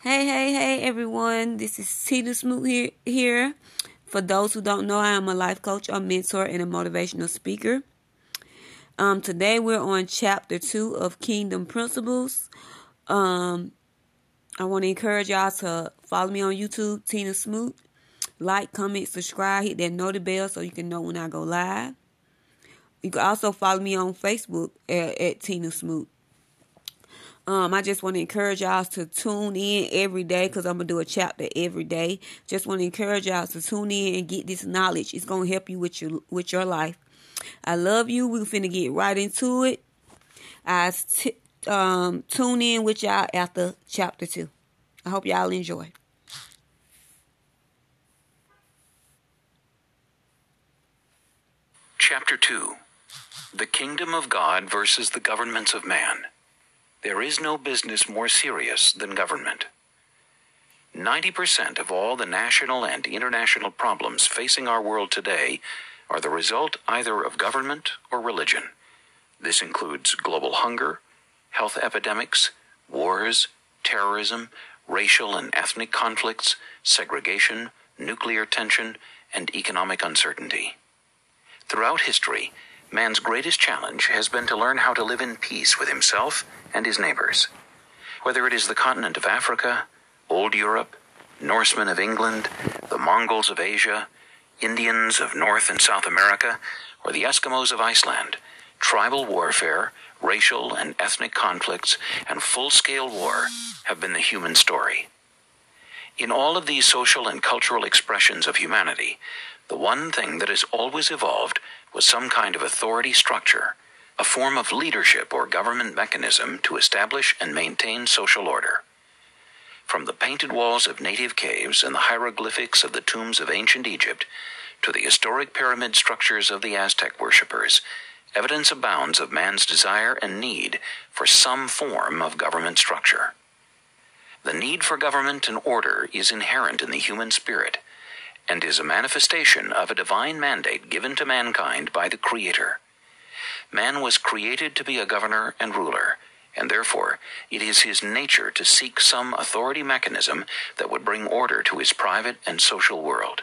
Hey, hey, hey, everyone. This is Tina Smoot here, here. For those who don't know, I am a life coach, a mentor, and a motivational speaker. Um, today we're on chapter two of Kingdom Principles. Um, I want to encourage y'all to follow me on YouTube, Tina Smoot. Like, comment, subscribe, hit that notification bell so you can know when I go live. You can also follow me on Facebook at, at Tina Smoot. Um, I just want to encourage y'all to tune in every day because I'm gonna do a chapter every day. Just want to encourage y'all to tune in and get this knowledge. It's gonna help you with your with your life. I love you. We're finna get right into it. I t- um, tune in with y'all after chapter two. I hope y'all enjoy. Chapter 2 The Kingdom of God versus the Governments of Man. There is no business more serious than government. 90% of all the national and international problems facing our world today are the result either of government or religion. This includes global hunger, health epidemics, wars, terrorism, racial and ethnic conflicts, segregation, nuclear tension, and economic uncertainty. Throughout history, man's greatest challenge has been to learn how to live in peace with himself and his neighbors. Whether it is the continent of Africa, Old Europe, Norsemen of England, the Mongols of Asia, Indians of North and South America, or the Eskimos of Iceland, tribal warfare, racial and ethnic conflicts, and full scale war have been the human story. In all of these social and cultural expressions of humanity, the one thing that has always evolved was some kind of authority structure, a form of leadership or government mechanism to establish and maintain social order. From the painted walls of native caves and the hieroglyphics of the tombs of ancient Egypt to the historic pyramid structures of the Aztec worshippers, evidence abounds of man's desire and need for some form of government structure. The need for government and order is inherent in the human spirit and is a manifestation of a divine mandate given to mankind by the Creator. Man was created to be a governor and ruler, and therefore it is his nature to seek some authority mechanism that would bring order to his private and social world.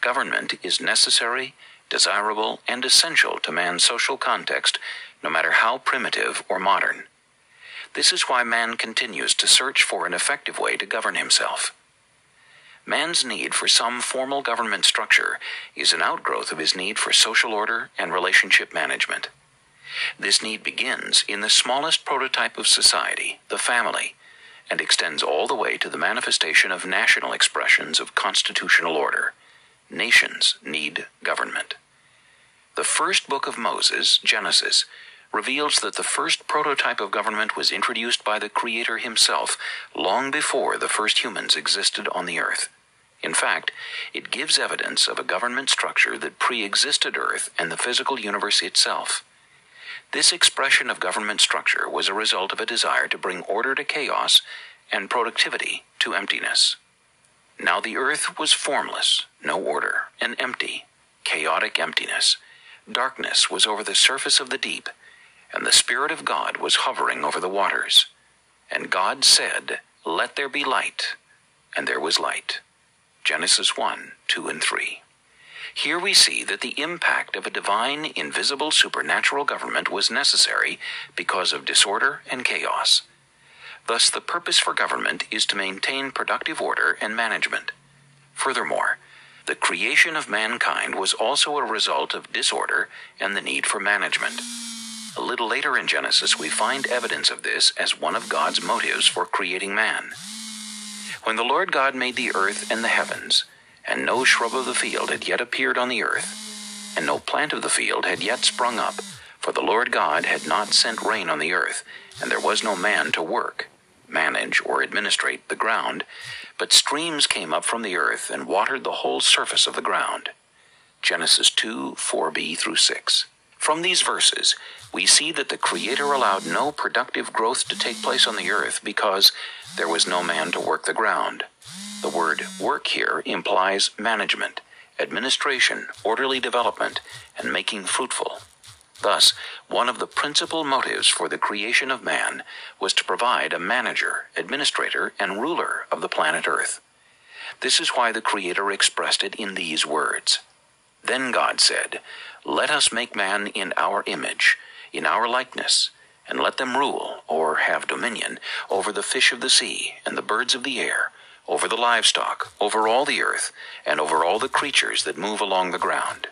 Government is necessary, desirable, and essential to man's social context, no matter how primitive or modern. This is why man continues to search for an effective way to govern himself. Man's need for some formal government structure is an outgrowth of his need for social order and relationship management. This need begins in the smallest prototype of society, the family, and extends all the way to the manifestation of national expressions of constitutional order. Nations need government. The first book of Moses, Genesis, reveals that the first prototype of government was introduced by the Creator himself long before the first humans existed on the earth. In fact, it gives evidence of a government structure that pre existed Earth and the physical universe itself. This expression of government structure was a result of a desire to bring order to chaos and productivity to emptiness. Now the earth was formless, no order, and empty, chaotic emptiness. Darkness was over the surface of the deep, and the Spirit of God was hovering over the waters. And God said, Let there be light. And there was light. Genesis 1, 2, and 3. Here we see that the impact of a divine, invisible, supernatural government was necessary because of disorder and chaos. Thus, the purpose for government is to maintain productive order and management. Furthermore, the creation of mankind was also a result of disorder and the need for management. A little later in Genesis, we find evidence of this as one of God's motives for creating man. When the Lord God made the earth and the heavens, and no shrub of the field had yet appeared on the earth, and no plant of the field had yet sprung up, for the Lord God had not sent rain on the earth, and there was no man to work, manage, or administrate the ground, but streams came up from the earth and watered the whole surface of the ground. Genesis 2 4b through 6. From these verses, we see that the Creator allowed no productive growth to take place on the earth because there was no man to work the ground. The word work here implies management, administration, orderly development, and making fruitful. Thus, one of the principal motives for the creation of man was to provide a manager, administrator, and ruler of the planet Earth. This is why the Creator expressed it in these words Then God said, Let us make man in our image, in our likeness, and let them rule, or have dominion, over the fish of the sea, and the birds of the air, over the livestock, over all the earth, and over all the creatures that move along the ground.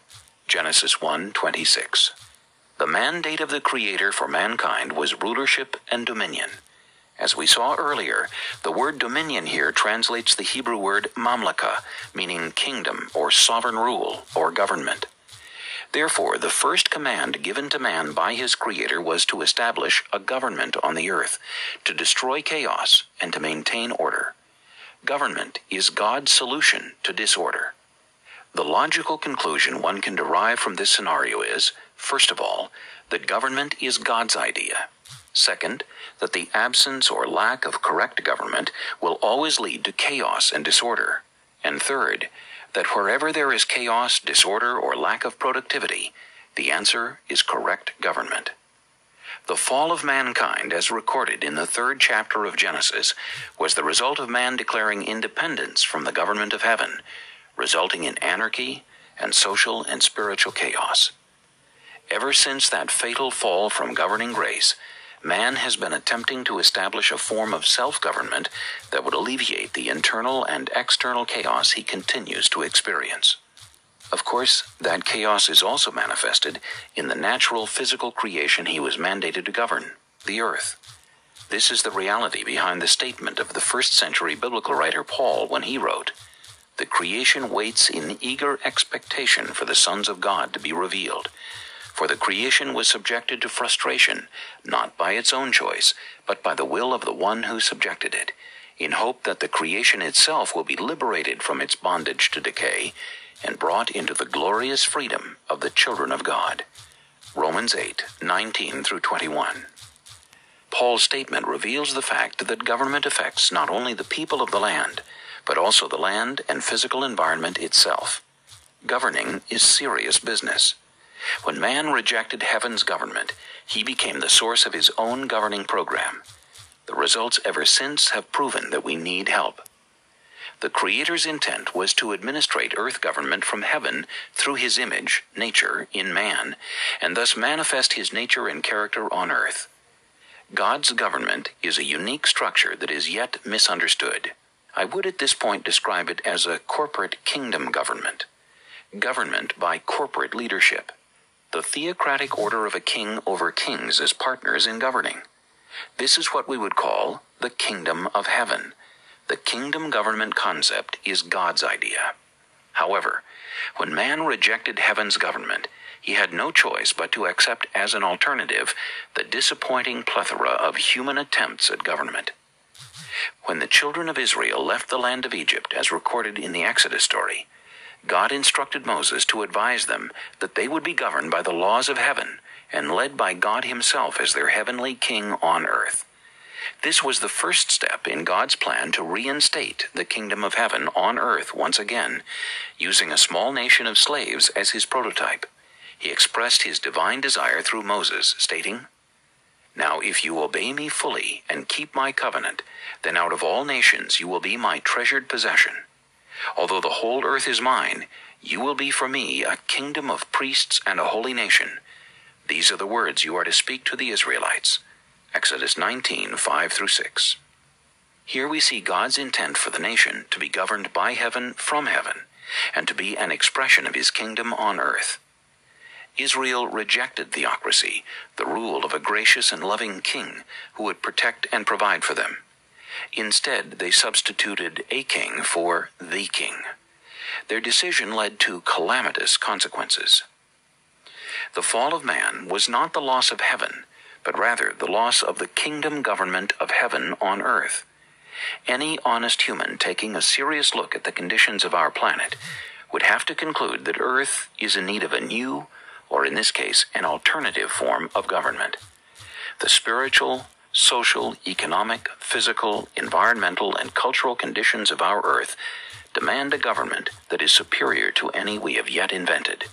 Genesis 1 26. The mandate of the Creator for mankind was rulership and dominion. As we saw earlier, the word dominion here translates the Hebrew word mamlaka, meaning kingdom or sovereign rule or government. Therefore, the first command given to man by his Creator was to establish a government on the earth, to destroy chaos, and to maintain order. Government is God's solution to disorder. The logical conclusion one can derive from this scenario is, first of all, that government is God's idea. Second, that the absence or lack of correct government will always lead to chaos and disorder. And third, that wherever there is chaos, disorder, or lack of productivity, the answer is correct government. The fall of mankind, as recorded in the third chapter of Genesis, was the result of man declaring independence from the government of heaven resulting in anarchy and social and spiritual chaos. Ever since that fatal fall from governing grace, man has been attempting to establish a form of self government that would alleviate the internal and external chaos he continues to experience. Of course, that chaos is also manifested in the natural physical creation he was mandated to govern, the earth. This is the reality behind the statement of the first century biblical writer Paul when he wrote, the creation waits in eager expectation for the sons of God to be revealed. For the creation was subjected to frustration, not by its own choice, but by the will of the one who subjected it, in hope that the creation itself will be liberated from its bondage to decay and brought into the glorious freedom of the children of God. Romans 8, 19 through 21. Paul's statement reveals the fact that government affects not only the people of the land, but also the land and physical environment itself. Governing is serious business. When man rejected heaven's government, he became the source of his own governing program. The results ever since have proven that we need help. The Creator's intent was to administrate earth government from heaven through his image, nature, in man, and thus manifest his nature and character on earth. God's government is a unique structure that is yet misunderstood. I would at this point describe it as a corporate kingdom government. Government by corporate leadership. The theocratic order of a king over kings as partners in governing. This is what we would call the kingdom of heaven. The kingdom government concept is God's idea. However, when man rejected heaven's government, he had no choice but to accept as an alternative the disappointing plethora of human attempts at government. When the children of Israel left the land of Egypt, as recorded in the Exodus story, God instructed Moses to advise them that they would be governed by the laws of heaven and led by God Himself as their heavenly king on earth. This was the first step in God's plan to reinstate the kingdom of heaven on earth once again, using a small nation of slaves as his prototype. He expressed his divine desire through Moses, stating, now, if you obey me fully and keep my covenant, then out of all nations you will be my treasured possession. Although the whole earth is mine, you will be for me a kingdom of priests and a holy nation. These are the words you are to speak to the Israelites. Exodus 19, 5 through 6. Here we see God's intent for the nation to be governed by heaven from heaven, and to be an expression of his kingdom on earth. Israel rejected theocracy, the rule of a gracious and loving king who would protect and provide for them. Instead, they substituted a king for the king. Their decision led to calamitous consequences. The fall of man was not the loss of heaven, but rather the loss of the kingdom government of heaven on earth. Any honest human taking a serious look at the conditions of our planet would have to conclude that earth is in need of a new, or in this case, an alternative form of government. The spiritual, social, economic, physical, environmental, and cultural conditions of our earth demand a government that is superior to any we have yet invented.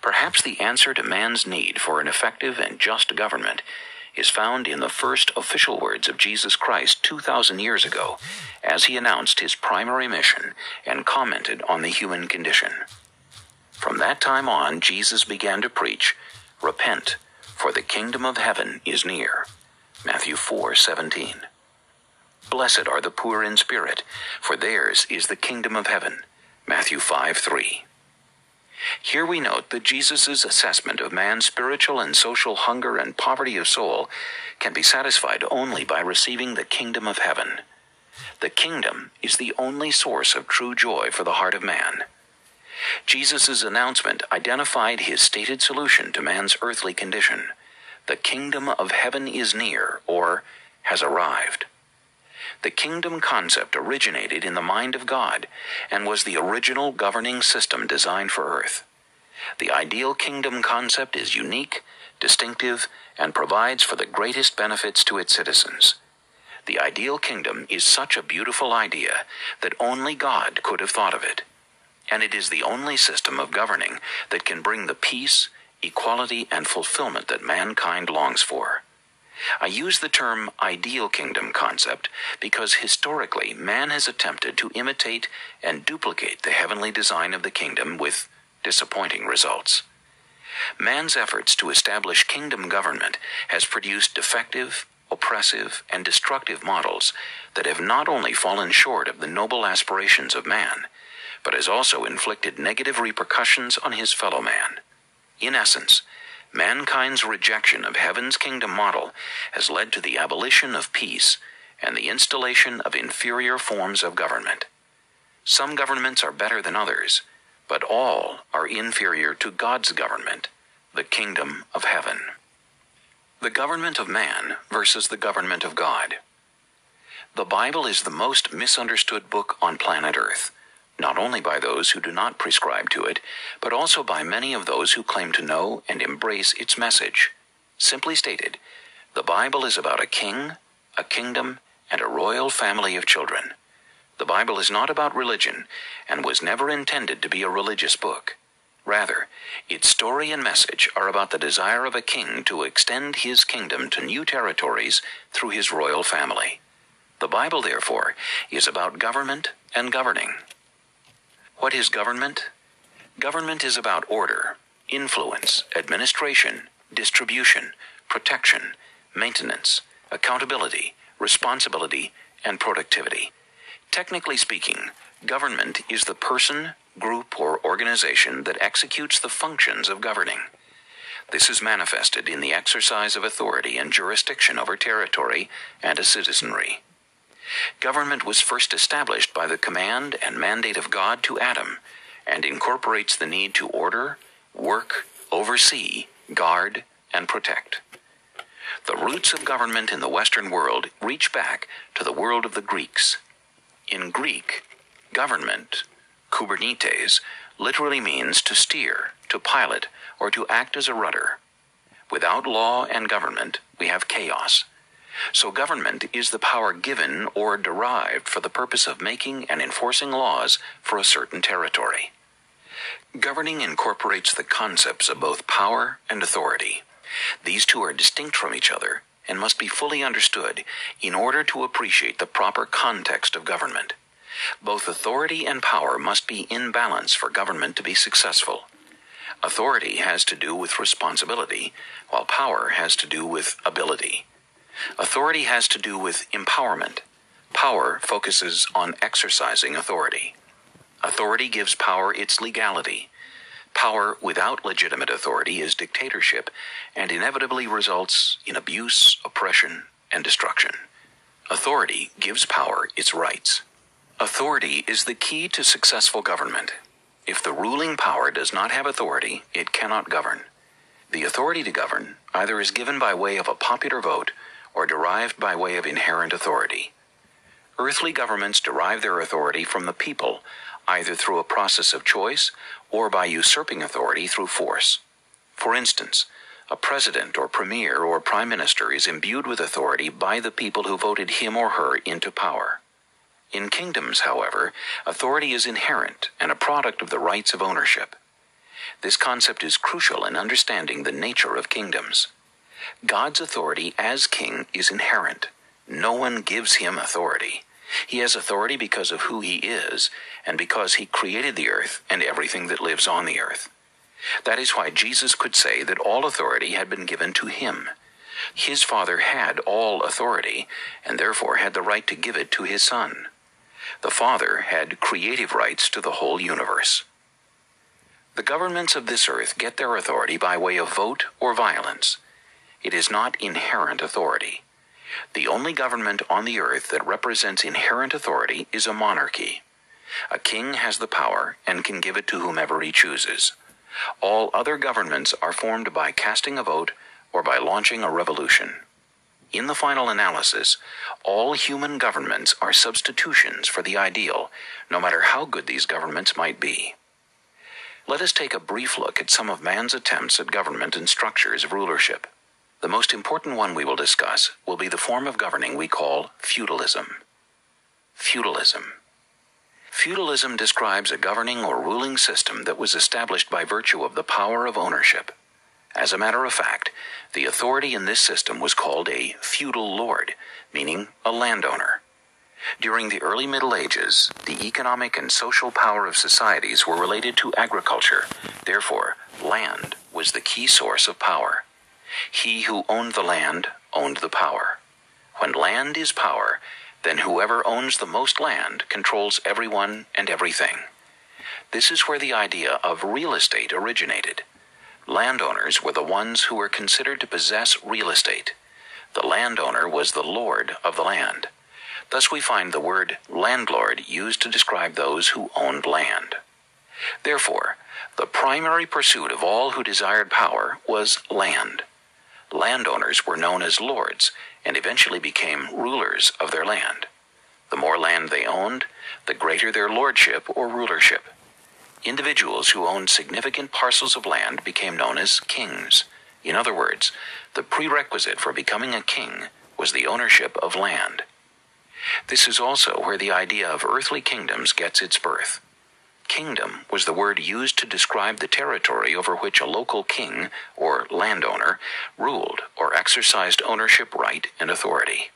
Perhaps the answer to man's need for an effective and just government is found in the first official words of Jesus Christ 2,000 years ago as he announced his primary mission and commented on the human condition. From that time on, Jesus began to preach, Repent, for the kingdom of heaven is near. Matthew 4:17. Blessed are the poor in spirit, for theirs is the kingdom of heaven. Matthew 5:3. Here we note that Jesus' assessment of man's spiritual and social hunger and poverty of soul can be satisfied only by receiving the kingdom of heaven. The kingdom is the only source of true joy for the heart of man. Jesus' announcement identified his stated solution to man's earthly condition. The kingdom of heaven is near, or has arrived. The kingdom concept originated in the mind of God and was the original governing system designed for earth. The ideal kingdom concept is unique, distinctive, and provides for the greatest benefits to its citizens. The ideal kingdom is such a beautiful idea that only God could have thought of it. And it is the only system of governing that can bring the peace, equality, and fulfillment that mankind longs for. I use the term ideal kingdom concept because historically man has attempted to imitate and duplicate the heavenly design of the kingdom with disappointing results. Man's efforts to establish kingdom government has produced defective, oppressive, and destructive models that have not only fallen short of the noble aspirations of man, but has also inflicted negative repercussions on his fellow man. In essence, mankind's rejection of heaven's kingdom model has led to the abolition of peace and the installation of inferior forms of government. Some governments are better than others, but all are inferior to God's government, the kingdom of heaven. The government of man versus the government of God. The Bible is the most misunderstood book on planet Earth not only by those who do not prescribe to it, but also by many of those who claim to know and embrace its message. Simply stated, the Bible is about a king, a kingdom, and a royal family of children. The Bible is not about religion and was never intended to be a religious book. Rather, its story and message are about the desire of a king to extend his kingdom to new territories through his royal family. The Bible, therefore, is about government and governing. What is government? Government is about order, influence, administration, distribution, protection, maintenance, accountability, responsibility, and productivity. Technically speaking, government is the person, group, or organization that executes the functions of governing. This is manifested in the exercise of authority and jurisdiction over territory and a citizenry. Government was first established by the command and mandate of God to Adam and incorporates the need to order, work, oversee, guard, and protect. The roots of government in the Western world reach back to the world of the Greeks. In Greek, government, kubernetes, literally means to steer, to pilot, or to act as a rudder. Without law and government, we have chaos. So government is the power given or derived for the purpose of making and enforcing laws for a certain territory. Governing incorporates the concepts of both power and authority. These two are distinct from each other and must be fully understood in order to appreciate the proper context of government. Both authority and power must be in balance for government to be successful. Authority has to do with responsibility, while power has to do with ability. Authority has to do with empowerment. Power focuses on exercising authority. Authority gives power its legality. Power without legitimate authority is dictatorship and inevitably results in abuse, oppression, and destruction. Authority gives power its rights. Authority is the key to successful government. If the ruling power does not have authority, it cannot govern. The authority to govern either is given by way of a popular vote or derived by way of inherent authority. Earthly governments derive their authority from the people, either through a process of choice or by usurping authority through force. For instance, a president or premier or prime minister is imbued with authority by the people who voted him or her into power. In kingdoms, however, authority is inherent and a product of the rights of ownership. This concept is crucial in understanding the nature of kingdoms. God's authority as king is inherent. No one gives him authority. He has authority because of who he is, and because he created the earth and everything that lives on the earth. That is why Jesus could say that all authority had been given to him. His Father had all authority, and therefore had the right to give it to his Son. The Father had creative rights to the whole universe. The governments of this earth get their authority by way of vote or violence. It is not inherent authority. The only government on the earth that represents inherent authority is a monarchy. A king has the power and can give it to whomever he chooses. All other governments are formed by casting a vote or by launching a revolution. In the final analysis, all human governments are substitutions for the ideal, no matter how good these governments might be. Let us take a brief look at some of man's attempts at government and structures of rulership. The most important one we will discuss will be the form of governing we call feudalism. Feudalism. Feudalism describes a governing or ruling system that was established by virtue of the power of ownership. As a matter of fact, the authority in this system was called a feudal lord, meaning a landowner. During the early Middle Ages, the economic and social power of societies were related to agriculture. Therefore, land was the key source of power. He who owned the land owned the power. When land is power, then whoever owns the most land controls everyone and everything. This is where the idea of real estate originated. Landowners were the ones who were considered to possess real estate. The landowner was the lord of the land. Thus we find the word landlord used to describe those who owned land. Therefore, the primary pursuit of all who desired power was land. Landowners were known as lords and eventually became rulers of their land. The more land they owned, the greater their lordship or rulership. Individuals who owned significant parcels of land became known as kings. In other words, the prerequisite for becoming a king was the ownership of land. This is also where the idea of earthly kingdoms gets its birth. Kingdom was the word used to describe the territory over which a local king, or landowner, ruled or exercised ownership right and authority.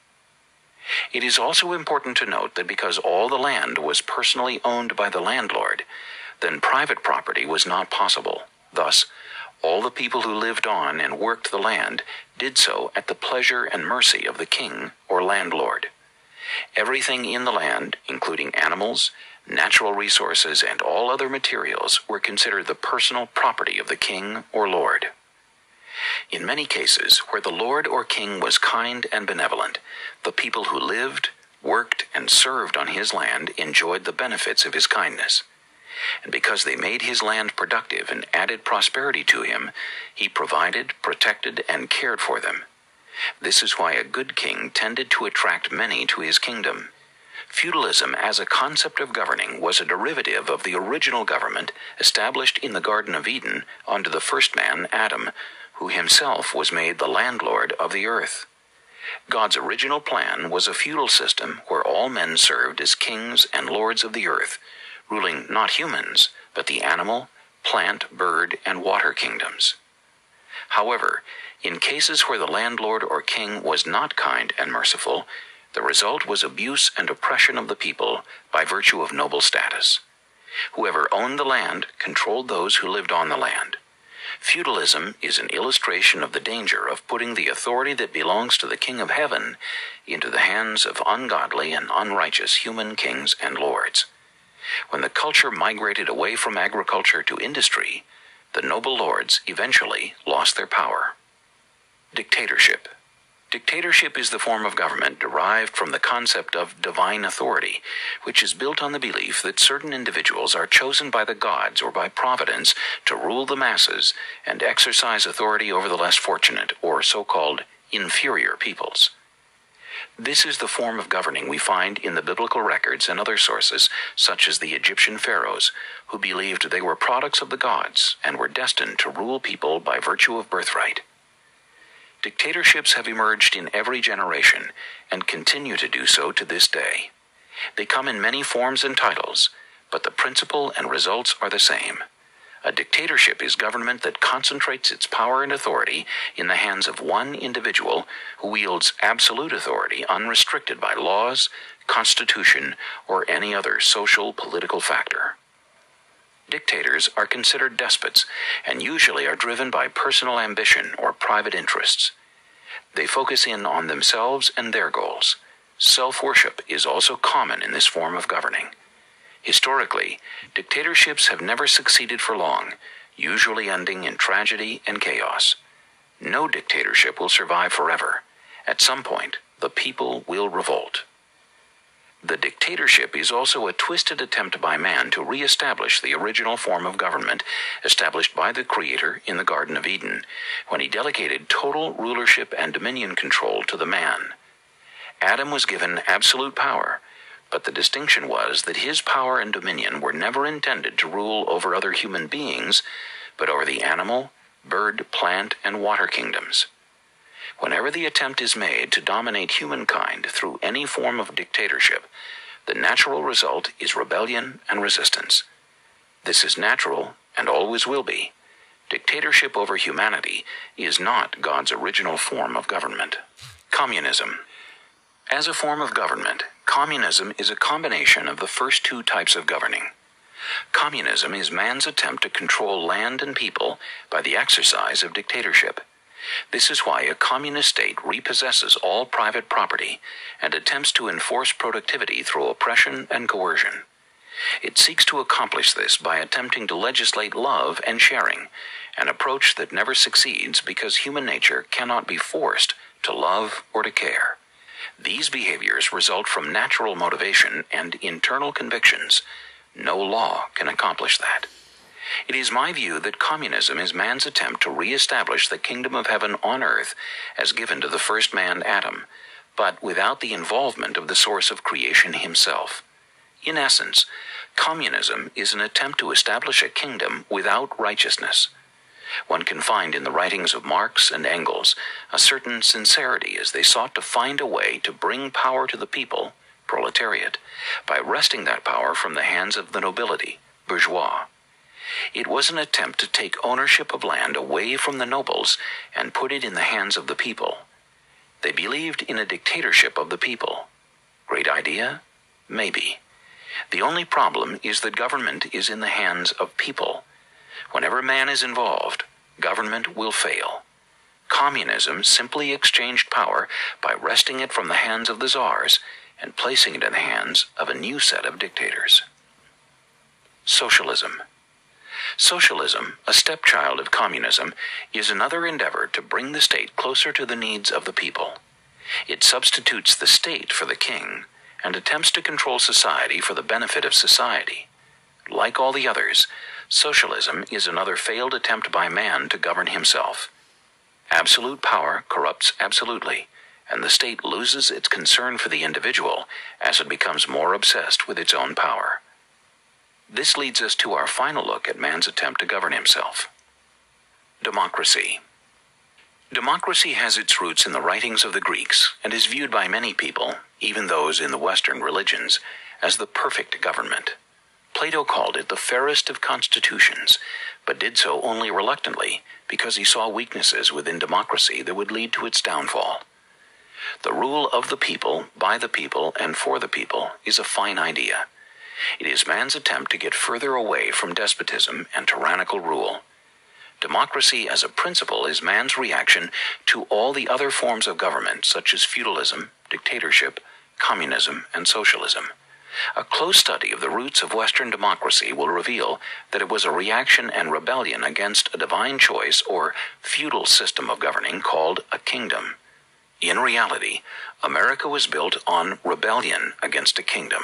It is also important to note that because all the land was personally owned by the landlord, then private property was not possible. Thus, all the people who lived on and worked the land did so at the pleasure and mercy of the king or landlord. Everything in the land, including animals, natural resources, and all other materials, were considered the personal property of the king or lord. In many cases, where the lord or king was kind and benevolent, the people who lived, worked, and served on his land enjoyed the benefits of his kindness. And because they made his land productive and added prosperity to him, he provided, protected, and cared for them. This is why a good king tended to attract many to his kingdom. Feudalism as a concept of governing was a derivative of the original government established in the Garden of Eden under the first man, Adam, who himself was made the landlord of the earth. God's original plan was a feudal system where all men served as kings and lords of the earth, ruling not humans, but the animal, plant, bird, and water kingdoms. However, in cases where the landlord or king was not kind and merciful, the result was abuse and oppression of the people by virtue of noble status. Whoever owned the land controlled those who lived on the land. Feudalism is an illustration of the danger of putting the authority that belongs to the King of Heaven into the hands of ungodly and unrighteous human kings and lords. When the culture migrated away from agriculture to industry, the noble lords eventually lost their power. Dictatorship. Dictatorship is the form of government derived from the concept of divine authority, which is built on the belief that certain individuals are chosen by the gods or by providence to rule the masses and exercise authority over the less fortunate or so called inferior peoples. This is the form of governing we find in the biblical records and other sources, such as the Egyptian pharaohs, who believed they were products of the gods and were destined to rule people by virtue of birthright. Dictatorships have emerged in every generation and continue to do so to this day. They come in many forms and titles, but the principle and results are the same. A dictatorship is government that concentrates its power and authority in the hands of one individual who wields absolute authority unrestricted by laws, constitution, or any other social political factor. Dictators are considered despots and usually are driven by personal ambition or private interests. They focus in on themselves and their goals. Self worship is also common in this form of governing. Historically, dictatorships have never succeeded for long, usually ending in tragedy and chaos. No dictatorship will survive forever. At some point, the people will revolt. The dictatorship is also a twisted attempt by man to reestablish the original form of government established by the Creator in the Garden of Eden, when he delegated total rulership and dominion control to the man. Adam was given absolute power, but the distinction was that his power and dominion were never intended to rule over other human beings, but over the animal, bird, plant, and water kingdoms. Whenever the attempt is made to dominate humankind through any form of dictatorship, the natural result is rebellion and resistance. This is natural and always will be. Dictatorship over humanity is not God's original form of government. Communism. As a form of government, communism is a combination of the first two types of governing. Communism is man's attempt to control land and people by the exercise of dictatorship. This is why a communist state repossesses all private property and attempts to enforce productivity through oppression and coercion. It seeks to accomplish this by attempting to legislate love and sharing, an approach that never succeeds because human nature cannot be forced to love or to care. These behaviors result from natural motivation and internal convictions. No law can accomplish that. It is my view that communism is man's attempt to reestablish the kingdom of heaven on earth as given to the first man, Adam, but without the involvement of the source of creation himself. In essence, communism is an attempt to establish a kingdom without righteousness. One can find in the writings of Marx and Engels a certain sincerity as they sought to find a way to bring power to the people, proletariat, by wresting that power from the hands of the nobility, bourgeois. It was an attempt to take ownership of land away from the nobles and put it in the hands of the people. They believed in a dictatorship of the people. Great idea? Maybe. The only problem is that government is in the hands of people. Whenever man is involved, government will fail. Communism simply exchanged power by wresting it from the hands of the czars and placing it in the hands of a new set of dictators. Socialism. Socialism, a stepchild of communism, is another endeavor to bring the state closer to the needs of the people. It substitutes the state for the king and attempts to control society for the benefit of society. Like all the others, Socialism is another failed attempt by man to govern himself. Absolute power corrupts absolutely, and the state loses its concern for the individual as it becomes more obsessed with its own power. This leads us to our final look at man's attempt to govern himself. Democracy. Democracy has its roots in the writings of the Greeks and is viewed by many people, even those in the Western religions, as the perfect government. Plato called it the fairest of constitutions, but did so only reluctantly because he saw weaknesses within democracy that would lead to its downfall. The rule of the people, by the people, and for the people is a fine idea. It is man's attempt to get further away from despotism and tyrannical rule. Democracy as a principle is man's reaction to all the other forms of government, such as feudalism, dictatorship, communism, and socialism. A close study of the roots of Western democracy will reveal that it was a reaction and rebellion against a divine choice or feudal system of governing called a kingdom. In reality, America was built on rebellion against a kingdom.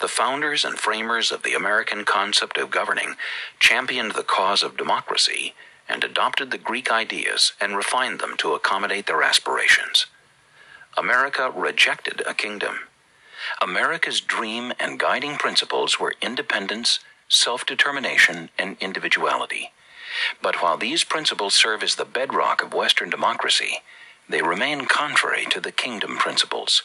The founders and framers of the American concept of governing championed the cause of democracy and adopted the Greek ideas and refined them to accommodate their aspirations. America rejected a kingdom. America's dream and guiding principles were independence, self determination, and individuality. But while these principles serve as the bedrock of Western democracy, they remain contrary to the kingdom principles.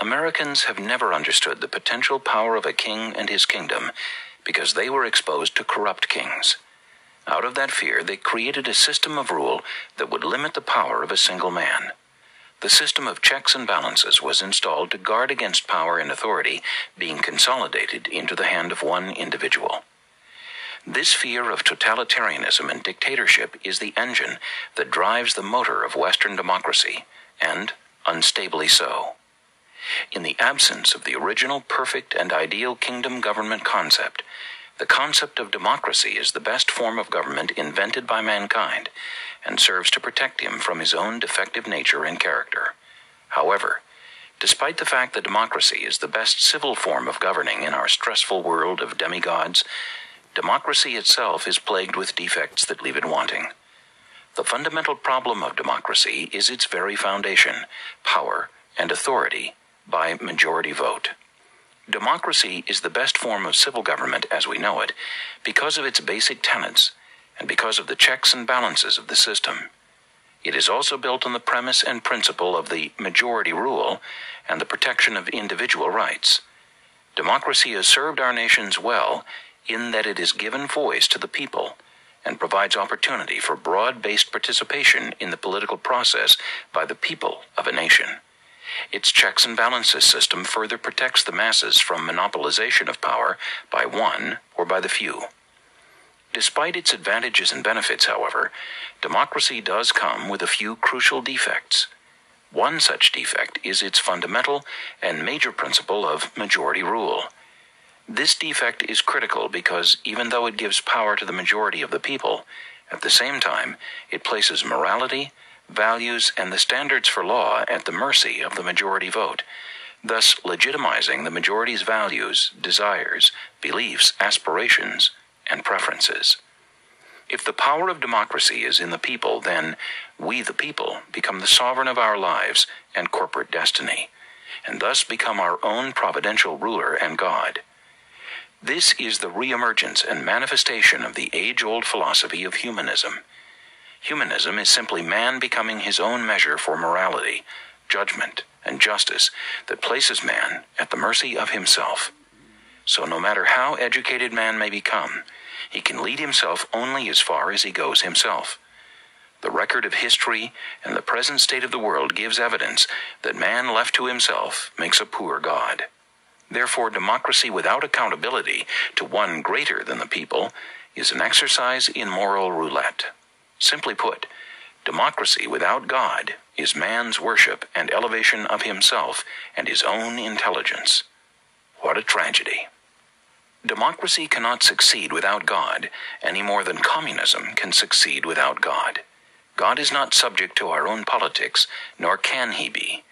Americans have never understood the potential power of a king and his kingdom because they were exposed to corrupt kings. Out of that fear, they created a system of rule that would limit the power of a single man. The system of checks and balances was installed to guard against power and authority being consolidated into the hand of one individual. This fear of totalitarianism and dictatorship is the engine that drives the motor of Western democracy, and unstably so. In the absence of the original perfect and ideal kingdom government concept, the concept of democracy is the best form of government invented by mankind and serves to protect him from his own defective nature and character. However, despite the fact that democracy is the best civil form of governing in our stressful world of demigods, democracy itself is plagued with defects that leave it wanting. The fundamental problem of democracy is its very foundation power and authority by majority vote. Democracy is the best form of civil government as we know it because of its basic tenets and because of the checks and balances of the system. It is also built on the premise and principle of the majority rule and the protection of individual rights. Democracy has served our nations well in that it has given voice to the people and provides opportunity for broad based participation in the political process by the people of a nation. Its checks and balances system further protects the masses from monopolization of power by one or by the few. Despite its advantages and benefits, however, democracy does come with a few crucial defects. One such defect is its fundamental and major principle of majority rule. This defect is critical because even though it gives power to the majority of the people, at the same time, it places morality, values, and the standards for law at the mercy of the majority vote, thus legitimizing the majority's values, desires, beliefs, aspirations, and preferences. If the power of democracy is in the people, then we, the people, become the sovereign of our lives and corporate destiny, and thus become our own providential ruler and God. This is the reemergence and manifestation of the age old philosophy of humanism. Humanism is simply man becoming his own measure for morality, judgment, and justice that places man at the mercy of himself. So, no matter how educated man may become, he can lead himself only as far as he goes himself. The record of history and the present state of the world gives evidence that man left to himself makes a poor God. Therefore, democracy without accountability to one greater than the people is an exercise in moral roulette. Simply put, democracy without God is man's worship and elevation of himself and his own intelligence. What a tragedy. Democracy cannot succeed without God, any more than communism can succeed without God. God is not subject to our own politics, nor can he be.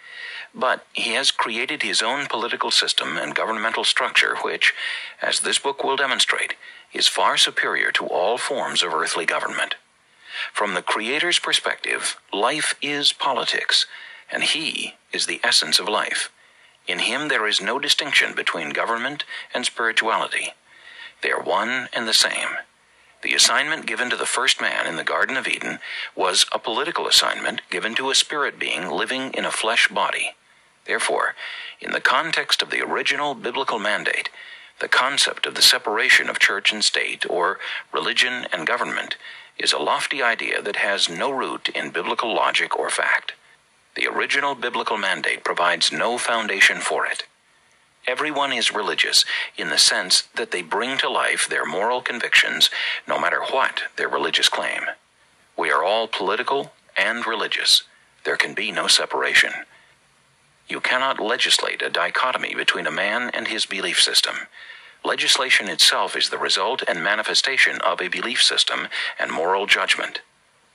But he has created his own political system and governmental structure, which, as this book will demonstrate, is far superior to all forms of earthly government. From the Creator's perspective, life is politics, and He is the essence of life. In Him there is no distinction between government and spirituality. They are one and the same. The assignment given to the first man in the Garden of Eden was a political assignment given to a spirit being living in a flesh body. Therefore, in the context of the original biblical mandate, the concept of the separation of church and state, or religion and government, is a lofty idea that has no root in biblical logic or fact. The original biblical mandate provides no foundation for it. Everyone is religious in the sense that they bring to life their moral convictions no matter what their religious claim. We are all political and religious. There can be no separation. You cannot legislate a dichotomy between a man and his belief system. Legislation itself is the result and manifestation of a belief system and moral judgment.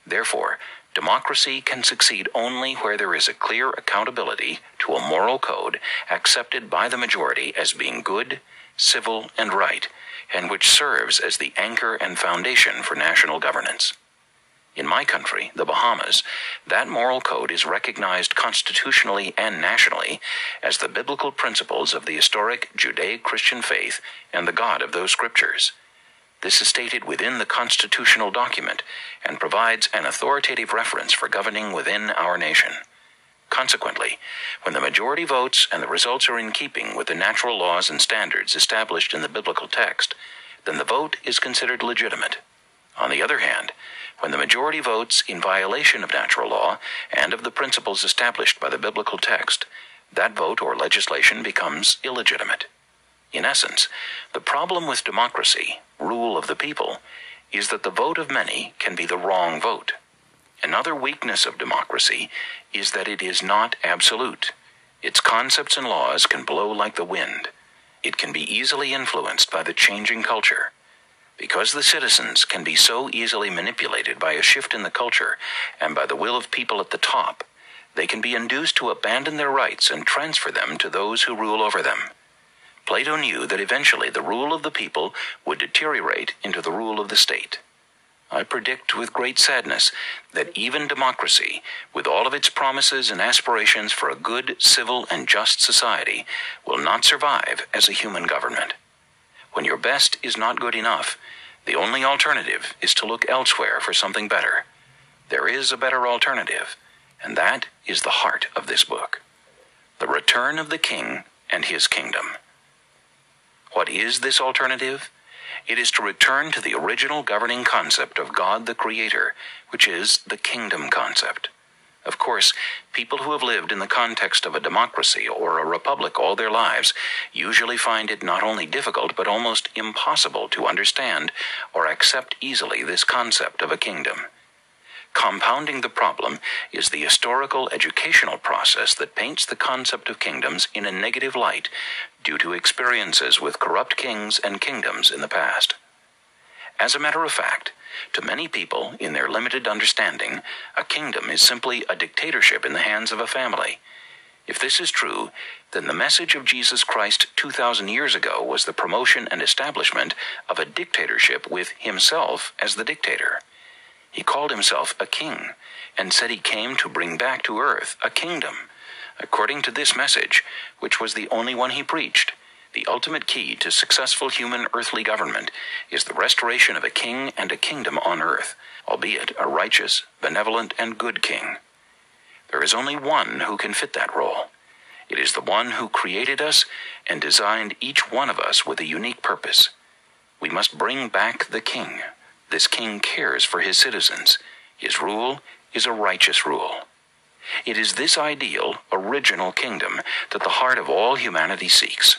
Therefore, democracy can succeed only where there is a clear accountability to a moral code accepted by the majority as being good, civil, and right, and which serves as the anchor and foundation for national governance. In my country, the Bahamas, that moral code is recognized constitutionally and nationally as the biblical principles of the historic Judaic Christian faith and the God of those scriptures. This is stated within the constitutional document and provides an authoritative reference for governing within our nation. Consequently, when the majority votes and the results are in keeping with the natural laws and standards established in the biblical text, then the vote is considered legitimate On the other hand, when the majority votes in violation of natural law and of the principles established by the biblical text, that vote or legislation becomes illegitimate. In essence, the problem with democracy, rule of the people, is that the vote of many can be the wrong vote. Another weakness of democracy is that it is not absolute. Its concepts and laws can blow like the wind. It can be easily influenced by the changing culture. Because the citizens can be so easily manipulated by a shift in the culture and by the will of people at the top, they can be induced to abandon their rights and transfer them to those who rule over them. Plato knew that eventually the rule of the people would deteriorate into the rule of the state. I predict with great sadness that even democracy, with all of its promises and aspirations for a good, civil, and just society, will not survive as a human government. When your best is not good enough, the only alternative is to look elsewhere for something better. There is a better alternative, and that is the heart of this book the return of the king and his kingdom. What is this alternative? It is to return to the original governing concept of God the Creator, which is the kingdom concept. Of course, people who have lived in the context of a democracy or a republic all their lives usually find it not only difficult but almost impossible to understand or accept easily this concept of a kingdom. Compounding the problem is the historical educational process that paints the concept of kingdoms in a negative light due to experiences with corrupt kings and kingdoms in the past. As a matter of fact, to many people, in their limited understanding, a kingdom is simply a dictatorship in the hands of a family. If this is true, then the message of Jesus Christ 2,000 years ago was the promotion and establishment of a dictatorship with himself as the dictator. He called himself a king and said he came to bring back to earth a kingdom. According to this message, which was the only one he preached, the ultimate key to successful human earthly government is the restoration of a king and a kingdom on earth, albeit a righteous, benevolent, and good king. There is only one who can fit that role. It is the one who created us and designed each one of us with a unique purpose. We must bring back the king. This king cares for his citizens. His rule is a righteous rule. It is this ideal, original kingdom that the heart of all humanity seeks.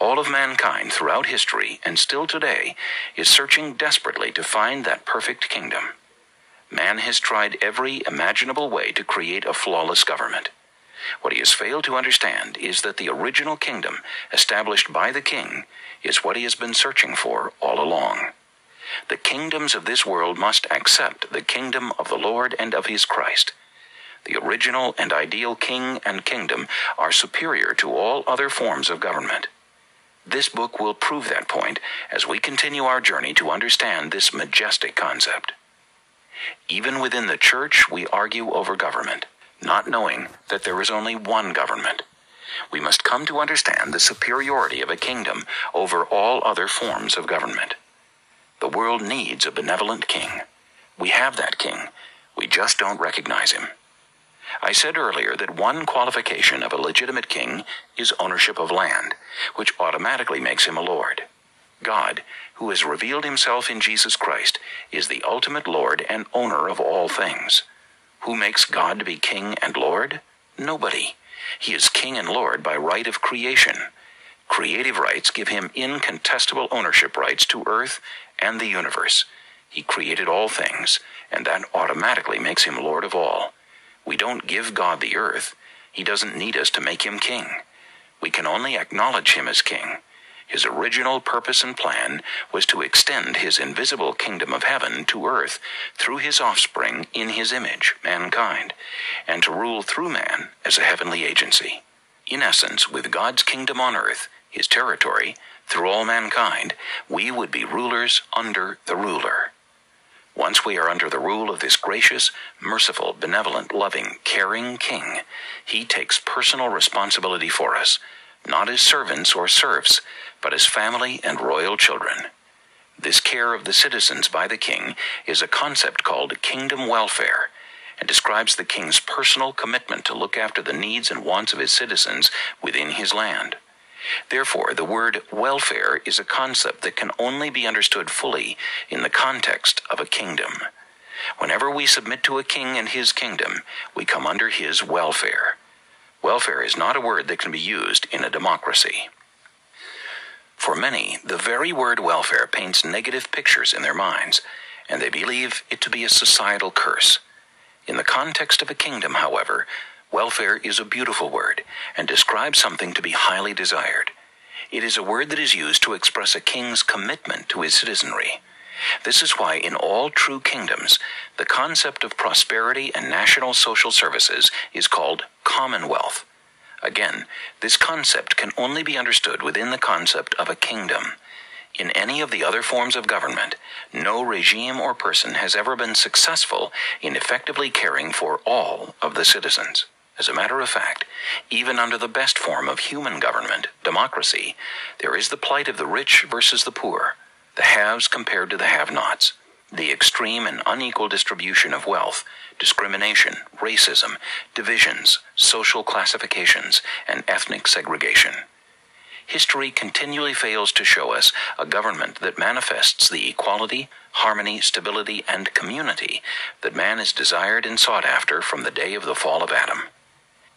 All of mankind throughout history and still today is searching desperately to find that perfect kingdom. Man has tried every imaginable way to create a flawless government. What he has failed to understand is that the original kingdom, established by the king, is what he has been searching for all along. The kingdoms of this world must accept the kingdom of the Lord and of his Christ. The original and ideal king and kingdom are superior to all other forms of government. This book will prove that point as we continue our journey to understand this majestic concept. Even within the church, we argue over government, not knowing that there is only one government. We must come to understand the superiority of a kingdom over all other forms of government. The world needs a benevolent king. We have that king. We just don't recognize him. I said earlier that one qualification of a legitimate king is ownership of land, which automatically makes him a lord. God, who has revealed himself in Jesus Christ, is the ultimate Lord and owner of all things. Who makes God to be king and Lord? Nobody. He is king and Lord by right of creation. Creative rights give him incontestable ownership rights to earth and the universe. He created all things, and that automatically makes him Lord of all. We don't give God the earth. He doesn't need us to make him king. We can only acknowledge him as king. His original purpose and plan was to extend his invisible kingdom of heaven to earth through his offspring in his image, mankind, and to rule through man as a heavenly agency. In essence, with God's kingdom on earth, his territory, through all mankind, we would be rulers under the ruler. Once we are under the rule of this gracious, merciful, benevolent, loving, caring King, he takes personal responsibility for us, not as servants or serfs, but as family and royal children. This care of the citizens by the king is a concept called kingdom welfare and describes the king's personal commitment to look after the needs and wants of his citizens within his land. Therefore, the word welfare is a concept that can only be understood fully in the context of a kingdom. Whenever we submit to a king and his kingdom, we come under his welfare. Welfare is not a word that can be used in a democracy. For many, the very word welfare paints negative pictures in their minds, and they believe it to be a societal curse. In the context of a kingdom, however, welfare is a beautiful word and describes something to be highly desired. It is a word that is used to express a king's commitment to his citizenry. This is why in all true kingdoms, the concept of prosperity and national social services is called commonwealth. Again, this concept can only be understood within the concept of a kingdom. In any of the other forms of government, no regime or person has ever been successful in effectively caring for all of the citizens. As a matter of fact, even under the best form of human government, democracy, there is the plight of the rich versus the poor, the haves compared to the have nots, the extreme and unequal distribution of wealth, discrimination, racism, divisions, social classifications, and ethnic segregation. History continually fails to show us a government that manifests the equality, harmony, stability, and community that man has desired and sought after from the day of the fall of Adam.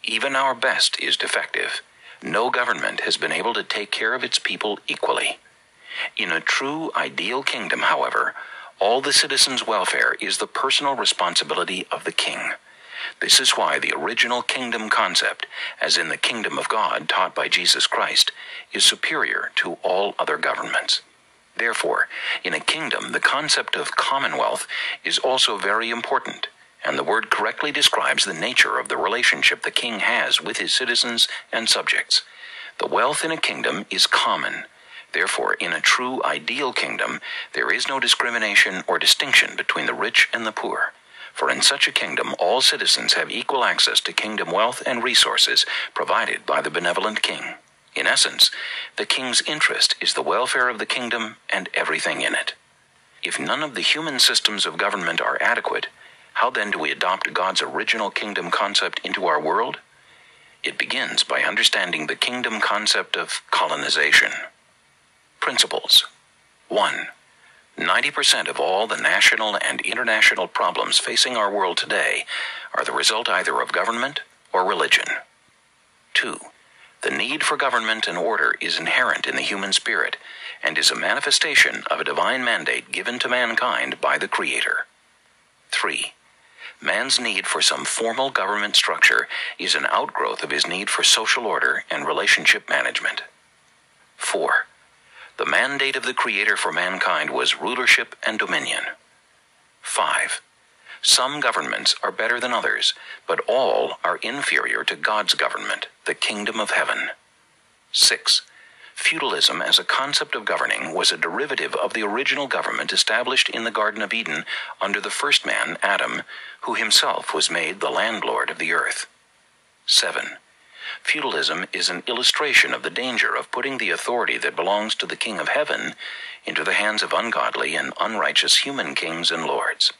Even our best is defective. No government has been able to take care of its people equally. In a true ideal kingdom, however, all the citizens' welfare is the personal responsibility of the king. This is why the original kingdom concept, as in the kingdom of God taught by Jesus Christ, is superior to all other governments. Therefore, in a kingdom, the concept of commonwealth is also very important, and the word correctly describes the nature of the relationship the king has with his citizens and subjects. The wealth in a kingdom is common Therefore, in a true ideal kingdom, there is no discrimination or distinction between the rich and the poor. For in such a kingdom, all citizens have equal access to kingdom wealth and resources provided by the benevolent king. In essence, the king's interest is the welfare of the kingdom and everything in it. If none of the human systems of government are adequate, how then do we adopt God's original kingdom concept into our world? It begins by understanding the kingdom concept of colonization. Principles 1. 90% of all the national and international problems facing our world today are the result either of government or religion. 2. The need for government and order is inherent in the human spirit and is a manifestation of a divine mandate given to mankind by the Creator. 3. Man's need for some formal government structure is an outgrowth of his need for social order and relationship management. 4. The mandate of the Creator for mankind was rulership and dominion. 5. Some governments are better than others, but all are inferior to God's government, the kingdom of heaven. 6. Feudalism as a concept of governing was a derivative of the original government established in the Garden of Eden under the first man, Adam, who himself was made the landlord of the earth. 7. Feudalism is an illustration of the danger of putting the authority that belongs to the King of Heaven into the hands of ungodly and unrighteous human kings and lords.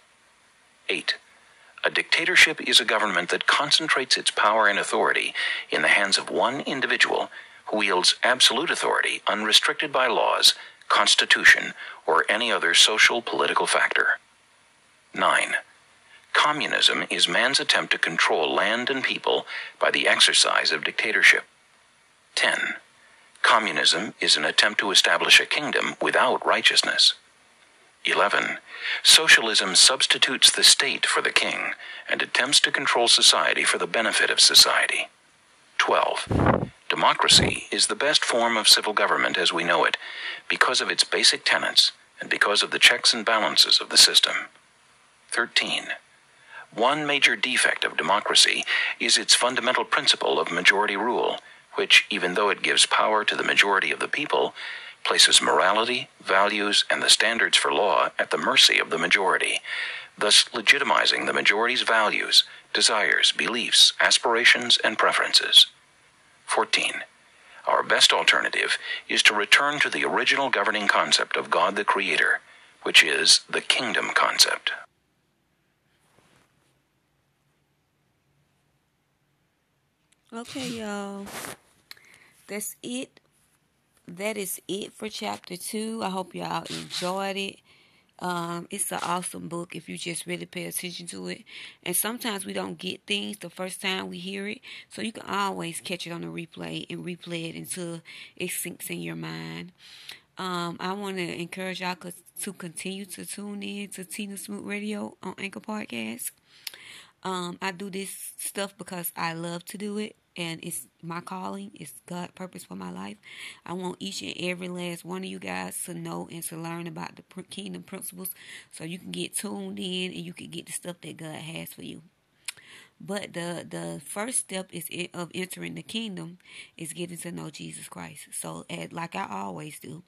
8. A dictatorship is a government that concentrates its power and authority in the hands of one individual wields absolute authority unrestricted by laws, constitution, or any other social political factor. 9. Communism is man's attempt to control land and people by the exercise of dictatorship. 10. Communism is an attempt to establish a kingdom without righteousness. 11. Socialism substitutes the state for the king and attempts to control society for the benefit of society. 12. Democracy is the best form of civil government as we know it because of its basic tenets and because of the checks and balances of the system. 13. One major defect of democracy is its fundamental principle of majority rule, which, even though it gives power to the majority of the people, places morality, values, and the standards for law at the mercy of the majority, thus legitimizing the majority's values, desires, beliefs, aspirations, and preferences. 14. Our best alternative is to return to the original governing concept of God the Creator, which is the kingdom concept. Okay, y'all. That's it that is it for chapter two. I hope y'all enjoyed it. Um, it's an awesome book if you just really pay attention to it. And sometimes we don't get things the first time we hear it, so you can always catch it on the replay and replay it until it sinks in your mind. Um, I want to encourage y'all to continue to tune in to Tina Smoot Radio on Anchor Podcast. Um, I do this stuff because I love to do it and it's my calling, it's God' purpose for my life. I want each and every last one of you guys to know and to learn about the kingdom principles so you can get tuned in and you can get the stuff that God has for you. But the the first step is of entering the kingdom is getting to know Jesus Christ. So, like I always do,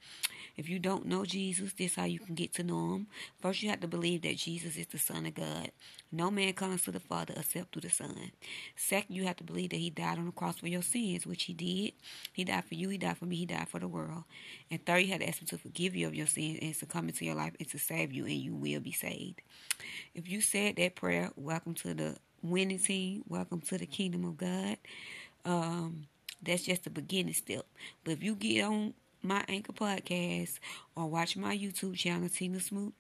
if you don't know Jesus, this how you can get to know Him. First, you have to believe that Jesus is the Son of God. No man comes to the Father except through the Son. Second, you have to believe that He died on the cross for your sins, which He did. He died for you. He died for me. He died for the world. And third, you have to ask Him to forgive you of your sins and to come into your life and to save you, and you will be saved. If you said that prayer, welcome to the winning team. Welcome to the kingdom of God. Um, that's just the beginning step. But if you get on my Anchor podcast or watch my YouTube channel, Tina Smoot,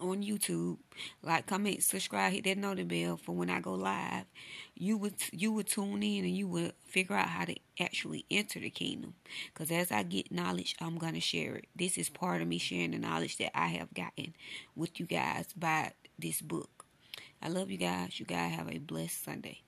on YouTube, like, comment, subscribe, hit that notification bell for when I go live. You would you would tune in and you would figure out how to actually enter the kingdom. Because as I get knowledge, I'm gonna share it. This is part of me sharing the knowledge that I have gotten with you guys by this book. I love you guys. You guys have a blessed Sunday.